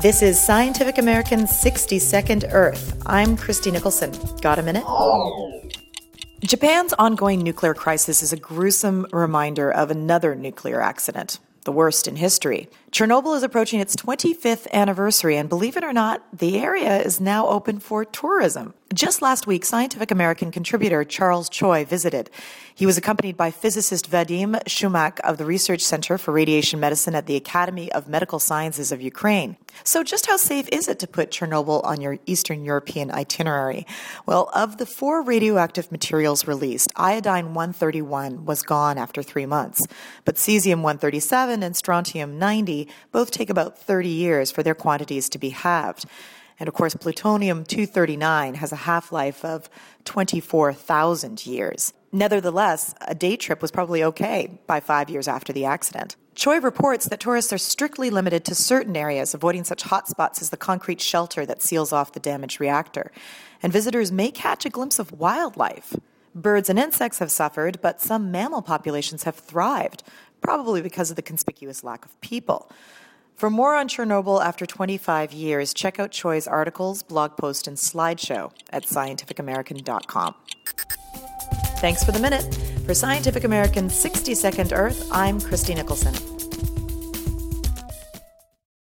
This is Scientific American's 60 Second Earth. I'm Christie Nicholson. Got a minute? Japan's ongoing nuclear crisis is a gruesome reminder of another nuclear accident the worst in history. Chernobyl is approaching its 25th anniversary, and believe it or not, the area is now open for tourism. Just last week, Scientific American contributor Charles Choi visited. He was accompanied by physicist Vadim Chumak of the Research Center for Radiation Medicine at the Academy of Medical Sciences of Ukraine. So, just how safe is it to put Chernobyl on your Eastern European itinerary? Well, of the four radioactive materials released, iodine 131 was gone after three months, but cesium 137 and strontium 90 both take about 30 years for their quantities to be halved. And of course, plutonium 239 has a half life of 24,000 years. Nevertheless, a day trip was probably okay by five years after the accident. Choi reports that tourists are strictly limited to certain areas, avoiding such hotspots as the concrete shelter that seals off the damaged reactor. And visitors may catch a glimpse of wildlife. Birds and insects have suffered, but some mammal populations have thrived, probably because of the conspicuous lack of people. For more on Chernobyl after 25 years, check out Choi's articles, blog post, and slideshow at scientificamerican.com. Thanks for the minute. For Scientific American's 60 Second Earth, I'm Christie Nicholson.